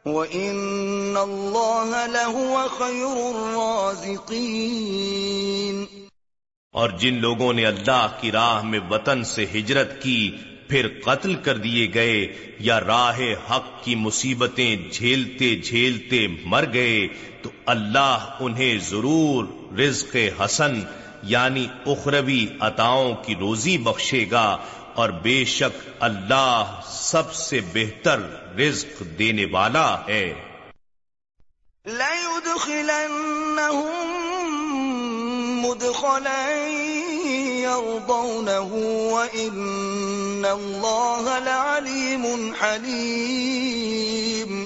وان الله لهو خير الرازقين۔ اور جن لوگوں نے اللہ کی راہ میں وطن سے ہجرت کی، پھر قتل کر دیے گئے یا راہ حق کی مصیبتیں جھیلتے جھیلتے مر گئے، تو اللہ انہیں ضرور رزق حسن یعنی اخروی عطاؤں کی روزی بخشے گا اور بے شک اللہ سب سے بہتر رزق دینے والا ہے۔ مدخلا يرضونه وإن الله لعليم حليم.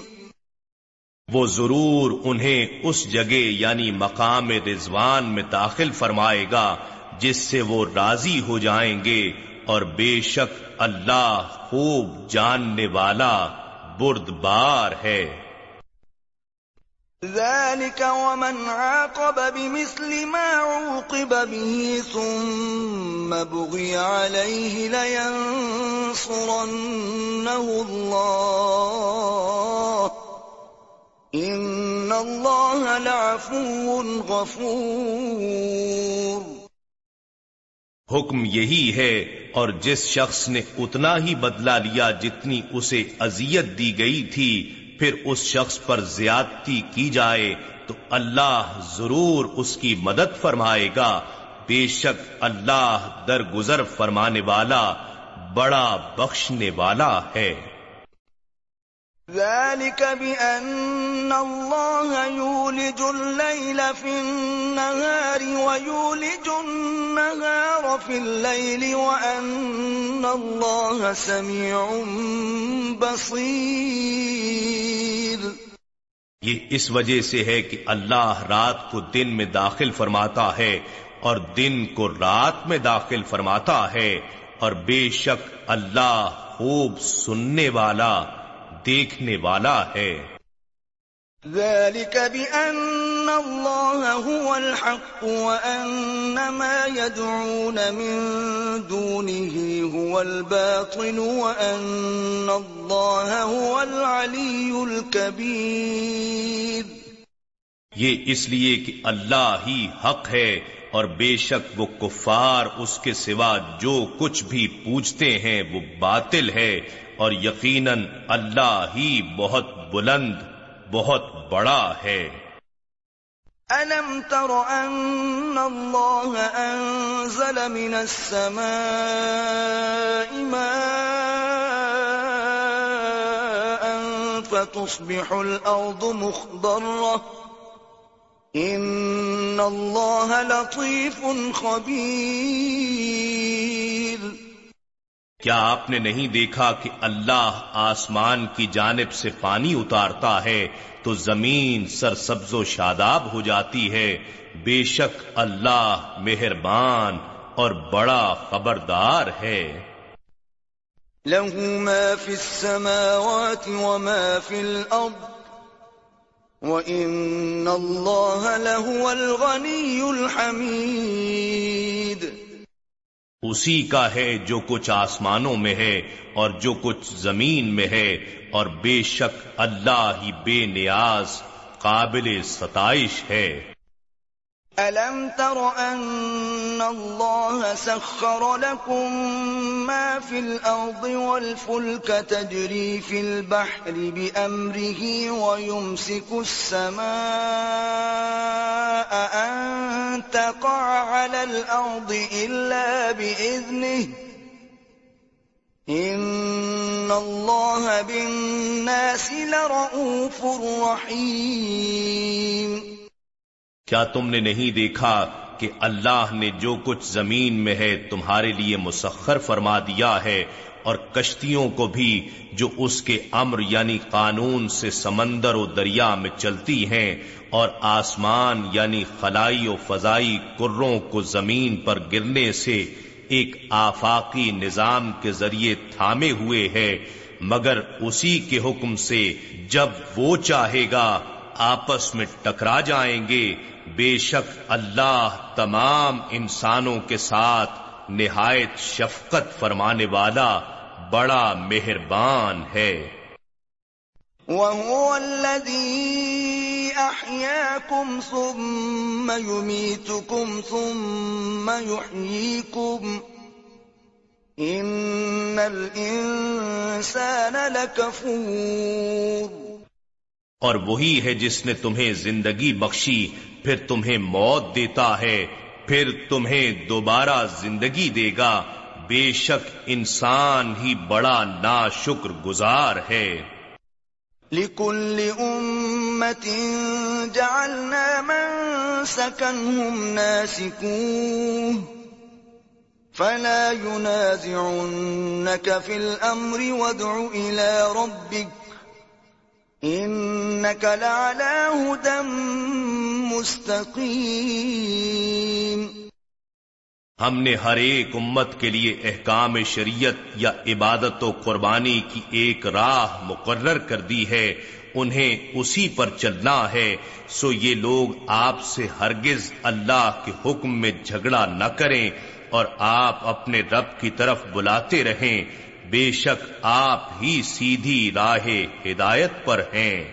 وہ ضرور انہیں اس جگہ یعنی مقام رضوان میں داخل فرمائے گا جس سے وہ راضی ہو جائیں گے اور بے شک اللہ خوب جاننے والا بردبار ہے۔ ذلك ومن عاقب بمثل ما عوقب به ثم بغي عليه لينصرنه الله إن الله لعفو غفور حکم یہی ہے اور جس شخص نے اتنا ہی بدلہ لیا جتنی اسے اذیت دی گئی تھی پھر اس شخص پر زیادتی کی جائے تو اللہ ضرور اس کی مدد فرمائے گا۔ بے شک اللہ درگزر فرمانے والا، بڑا بخشنے والا ہے۔ ذلك بأن الله يولج الليل في النهار ويولج النهار في الليل وأن الله سميع بصير. یہ اس وجہ سے ہے کہ اللہ رات کو دن میں داخل فرماتا ہے اور دن کو رات میں داخل فرماتا ہے اور بے شک اللہ خوب سننے والا دیکھنے والا ہے۔ ذلك بأن الله هو الحق وأن ما يدعون من دونه هو الباطل وأن الله هو العلي الكبير۔ یہ اس لیے کہ اللہ ہی حق ہے اور بے شک وہ کفار اس کے سوا جو کچھ بھی پوچھتے ہیں وہ باطل ہے۔ اور یقیناً اللہ ہی بہت بلند، بہت بڑا ہے۔ أَلَمْ تَرَ أَنَّ اللَّهَ أَنزَلَ مِنَ السَّمَاءِ مَاءً فَتُصْبِحُ الْأَرْضُ مُخْضَرَّةً ان اللہ لطیف خبیر کیا آپ نے نہیں دیکھا کہ اللہ آسمان کی جانب سے پانی اتارتا ہے تو زمین سر سبز و شاداب ہو جاتی ہے؟ بے شک اللہ مہربان اور بڑا خبردار ہے۔ له ما في السماوات وما في الأرض وَإِنَّ اللَّهَ لَهُوَ الْغَنِيُّ الْحَمِيدُ اسی کا ہے جو کچھ آسمانوں میں ہے اور جو کچھ زمین میں ہے اور بے شک اللہ ہی بے نیاز قابل ستائش ہے۔ أَلَمْ تَرَ أَنَّ اللَّهَ سَخَّرَ لَكُم مَّا فِي الْأَرْضِ وَالْفُلْكَ تَجْرِي فِي الْبَحْرِ بِأَمْرِهِ وَيُمْسِكُ السَّمَاءَ أَن تَقَعَ عَلَى الْأَرْضِ إِلَّا بِإِذْنِهِ إِنَّ اللَّهَ بِالنَّاسِ لَرَءُوفٌ رَّحِيمٌ کیا تم نے نہیں دیکھا کہ اللہ نے جو کچھ زمین میں ہے تمہارے لیے مسخر فرما دیا ہے اور کشتیوں کو بھی جو اس کے امر یعنی قانون سے سمندر و دریا میں چلتی ہیں اور آسمان یعنی خلائی و فضائی کروں کو زمین پر گرنے سے ایک آفاقی نظام کے ذریعے تھامے ہوئے ہے، مگر اسی کے حکم سے جب وہ چاہے گا آپس میں ٹکرا جائیں گے، بے شک اللہ تمام انسانوں کے ساتھ نہایت شفقت فرمانے والا بڑا مہربان ہے۔ وَهُوَ الَّذِي أَحْيَاكُمْ ثُمَّ يُمِيتُكُمْ ثُمَّ يُحْيِيكُمْ إِنَّ الْإِنسَانَ لَكَفُورٌ اور وہی ہے جس نے تمہیں زندگی بخشی، پھر تمہیں موت دیتا ہے، پھر تمہیں دوبارہ زندگی دے گا۔ بے شک انسان ہی بڑا نا شکر گزار ہے۔ لِكُلِّ أُمَّةٍ جَعَلْنَا مَنْ سَكَنْهُمْ نَاسِكُوهُ فَلَا يُنَازِعُنَّكَ فِي الْأَمْرِ وَادْعُ إِلَى رَبِّكَ مستقیم ہم نے ہر ایک امت کے لیے احکام شریعت یا عبادت و قربانی کی ایک راہ مقرر کر دی ہے، انہیں اسی پر چلنا ہے، سو یہ لوگ آپ سے ہرگز اللہ کے حکم میں جھگڑا نہ کریں اور آپ اپنے رب کی طرف بلاتے رہیں۔ بے شک آپ ہی سیدھی راہ ہدایت پر ہیں۔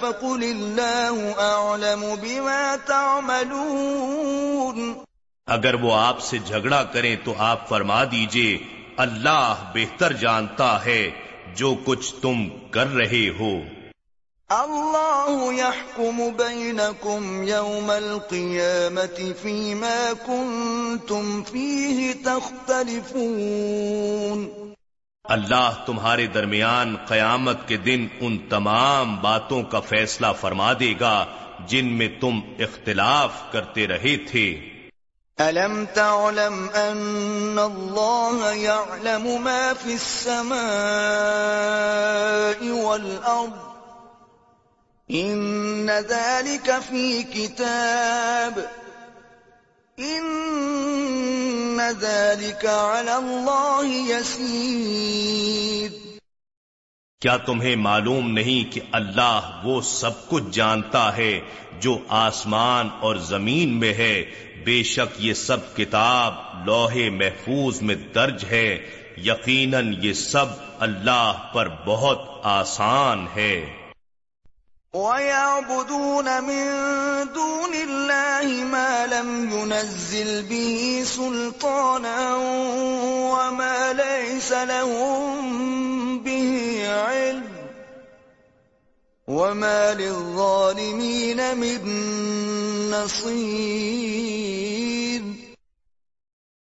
فَقُلِ اللَّهُ أَعْلَمُ بِمَا تَعْمَلُونَ۔ اگر وہ آپ سے جھگڑا کریں تو آپ فرما دیجیے اللہ بہتر جانتا ہے جو کچھ تم کر رہے ہو۔ اللہ يحكم بينكم يوم القيامة فيما كنتم فيه تختلفون۔ اللہ تمہارے درمیان قیامت کے دن ان تمام باتوں کا فیصلہ فرما دے گا جن میں تم اختلاف کرتے رہے تھے۔ أَلَمْ تَعْلَمْ أَنَّ اللَّهَ يَعْلَمُ مَا فِي السَّمَاءِ وَالْأَرْضِ ان ذلك في كتاب ان ذلك على الله يسير کیا تمہیں معلوم نہیں کہ اللہ وہ سب کچھ جانتا ہے جو آسمان اور زمین میں ہے؟ بے شک یہ سب کتاب لوہے محفوظ میں درج ہے۔ یقیناً یہ سب اللہ پر بہت آسان ہے۔ ويعبدون من دون الله ما لم ينزل به سلطانا وما ليس لهم به علم وما للظالمين من نصير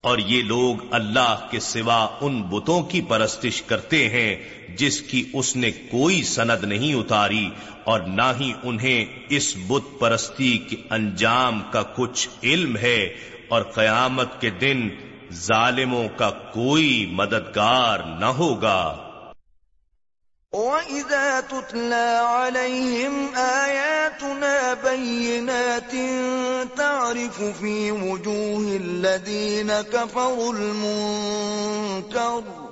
اور یہ لوگ اللہ کے سوا ان بتوں کی پرستش کرتے ہیں جس کی اس نے کوئی سند نہیں اتاری اور نہ ہی انہیں اس بت پرستی کے انجام کا کچھ علم ہے اور قیامت کے دن ظالموں کا کوئی مددگار نہ ہوگا۔ وَإِذَا تُتْلَى عَلَيْهِمْ آيَاتُنَا بَيِّنَاتٍ تَعْرِفُ فِي وُجُوهِ الَّذِينَ كَفَرُوا الْمُنكَرُ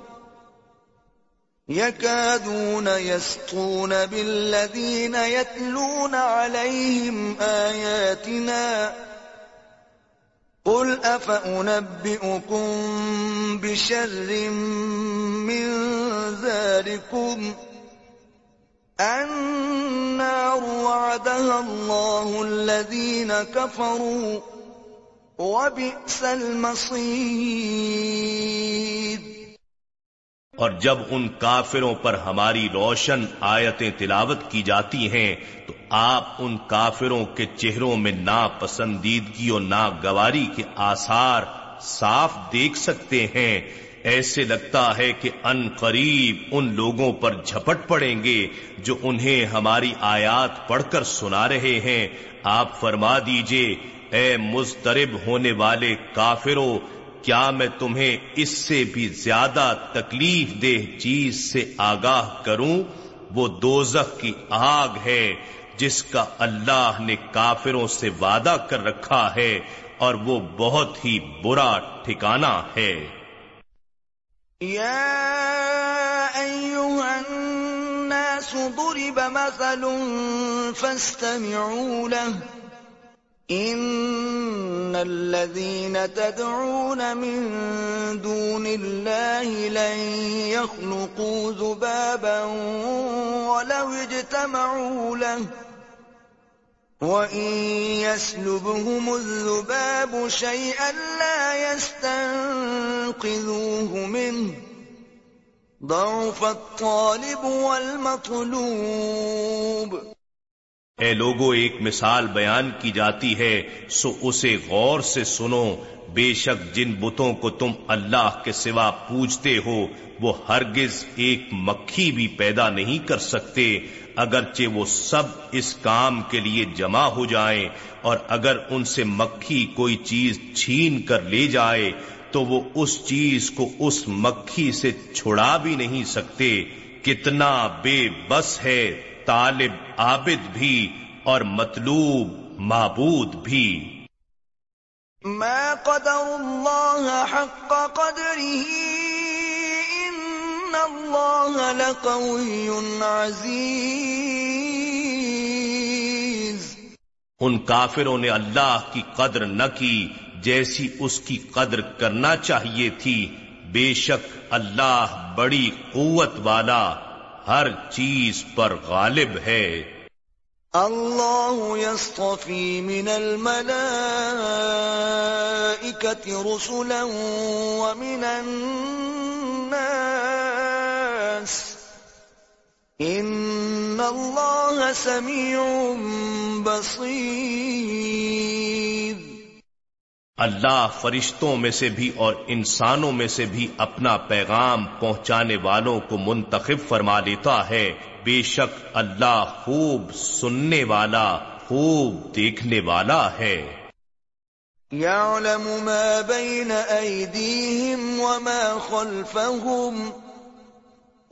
يَكَادُونَ يَسْطُونَ بِالَّذِينَ يَتْلُونَ عَلَيْهِمْ آيَاتِنَا قُلْ أَفَأُنَبِّئُكُمْ بِشَرٍّ مِّن ذَلِكُمْ ۗ النار وعدها الله الذين كفروا وبئس المصير اور جب ان کافروں پر ہماری روشن آیتیں تلاوت کی جاتی ہیں، تو آپ ان کافروں کے چہروں میں ناپسندیدگی اور ناگواری کے آثار صاف دیکھ سکتے ہیں۔ ایسے لگتا ہے کہ ان قریب ان لوگوں پر جھپٹ پڑیں گے جو انہیں ہماری آیات پڑھ کر سنا رہے ہیں۔ آپ فرما دیجیے، اے مسترب ہونے والے کافروں کیا میں تمہیں اس سے بھی زیادہ تکلیف دہ چیز سے آگاہ کروں؟ وہ دوزخ کی آگ ہے جس کا اللہ نے کافروں سے وعدہ کر رکھا ہے اور وہ بہت ہی برا ٹھکانہ ہے۔ يا أيها الناس ضرب مثل فاستمعوا له إن الذين تدعون من دون الله لن يخلقوا ذبابا ولو اجتمعوا له وَإِن يَسْلُبْهُمُ الذُّبَابُ شَيْئًا لَا يَسْتَنقِذُوهُ مِنْهُ ضَعُفَ الطَّالِبُ وَالْمَطْلُوبُ اے لوگو، ایک مثال بیان کی جاتی ہے، سو اسے غور سے سنو۔ بے شک جن بتوں کو تم اللہ کے سوا پوجتے ہو، وہ ہرگز ایک مکھی بھی پیدا نہیں کر سکتے۔ اگرچہ وہ سب اس کام کے لیے جمع ہو جائیں، اور اگر ان سے مکھی کوئی چیز چھین کر لے جائے، تو وہ اس چیز کو اس مکھی سے چھڑا بھی نہیں سکتے۔ کتنا بے بس ہے۔ طالب عابد بھی اور مطلوب معبود بھی۔ ما قدر اللہ حق ان کافروں نے اللہ کی قدر نہ کی جیسی اس کی قدر کرنا چاہیے تھی۔ بے شک اللہ بڑی قوت والا ہر چیز پر غالب ہے۔ اللہ يصطفی من الملائکة رسلا ومن الناس۔ ان اللہ سمیع بصیر۔ اللہ فرشتوں میں سے بھی اور انسانوں میں سے بھی اپنا پیغام پہنچانے والوں کو منتخب فرما لیتا ہے۔ بے شک اللہ خوب سننے والا، خوب دیکھنے والا ہے۔ يعلم ما بين أيديهم وما خلفهم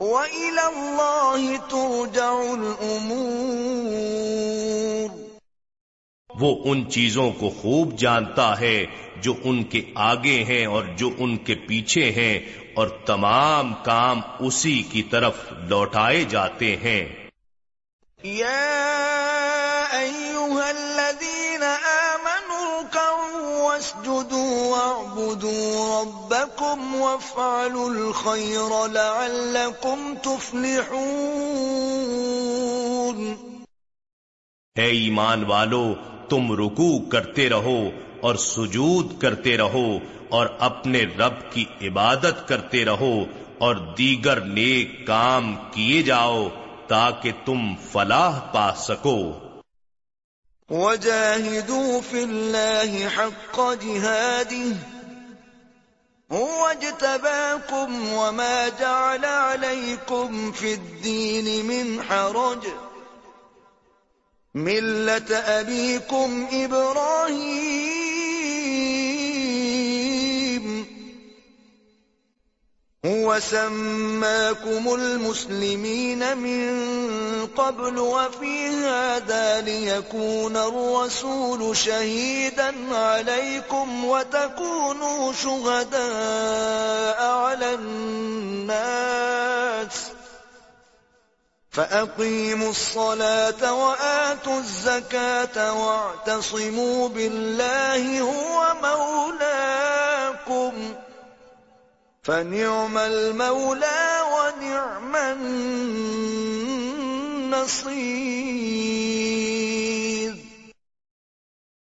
وإلى الله ترجع الأمور۔ وہ ان چیزوں کو خوب جانتا ہے جو ان کے آگے ہیں اور جو ان کے پیچھے ہیں اور تمام کام اسی کی طرف لوٹائے جاتے ہیں۔ یا ایوہا الذین آمنوا کعوا واسجدوا واعبدوا ربکم وافعلوا الخیر لعلکم تفلحون۔ اے ایمان والو تم رکوع کرتے رہو اور سجود کرتے رہو اور اپنے رب کی عبادت کرتے رہو اور دیگر نیک کام کیے جاؤ تاکہ تم فلاح پا سکو۔ وجاهدوا في الله حق جهاده هو اجتباكم وما جعل عليكم في الدين من حرج ملة أبيكم إبراهيم. هو سماكم المسلمين من قبل وفي هذا ليكون الرسول شهيدا عليكم وتكونوا شهداء على الناس. فأقيموا الصلاة وآتوا الزكاة واعتصموا بالله هو مولاكم فنعم المولى ونعم النصير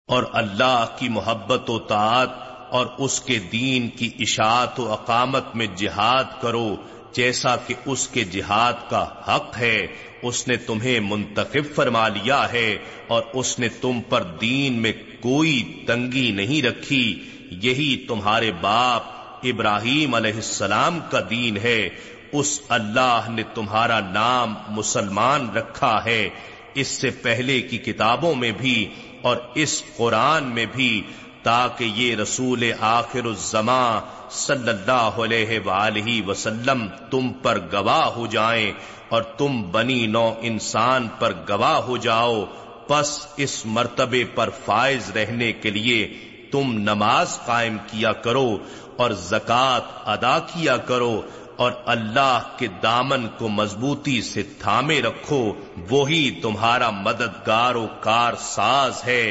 اور اللہ کی محبت و طاعت اور اس کے دین کی اشاعت و اقامت میں جہاد کرو جیسا کہ اس کے جہاد کا حق ہے، اس نے تمہیں منتخب فرما لیا ہے، اور اس نے تم پر دین میں کوئی تنگی نہیں رکھی۔ یہی تمہارے باپ ابراہیم علیہ السلام کا دین ہے۔ اس اللہ نے تمہارا نام مسلمان رکھا ہے۔ اس سے پہلے کی کتابوں میں بھی اور اس قرآن میں بھی تاکہ یہ رسول آخر الزماں صلی اللہ علیہ وآلہ وسلم تم پر گواہ ہو جائیں اور تم بنی نو انسان پر گواہ ہو جاؤ، پس اس مرتبے پر فائز رہنے کے لیے تم نماز قائم کیا کرو اور زکوٰۃ ادا کیا کرو اور اللہ کے دامن کو مضبوطی سے تھامے رکھو، وہی تمہارا مددگار و کار ساز ہے۔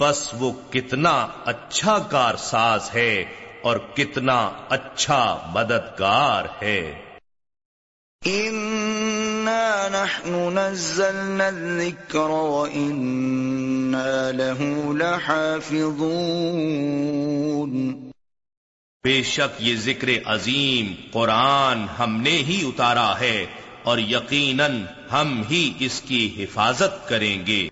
بس وہ کتنا اچھا کار ساز ہے اور کتنا اچھا مددگار ہے۔ نحن نزلنا الذكر وإنا له لحافظون۔ بے شک یہ ذکر عظیم قرآن ہم نے ہی اتارا ہے اور یقیناً ہم ہی اس کی حفاظت کریں گے۔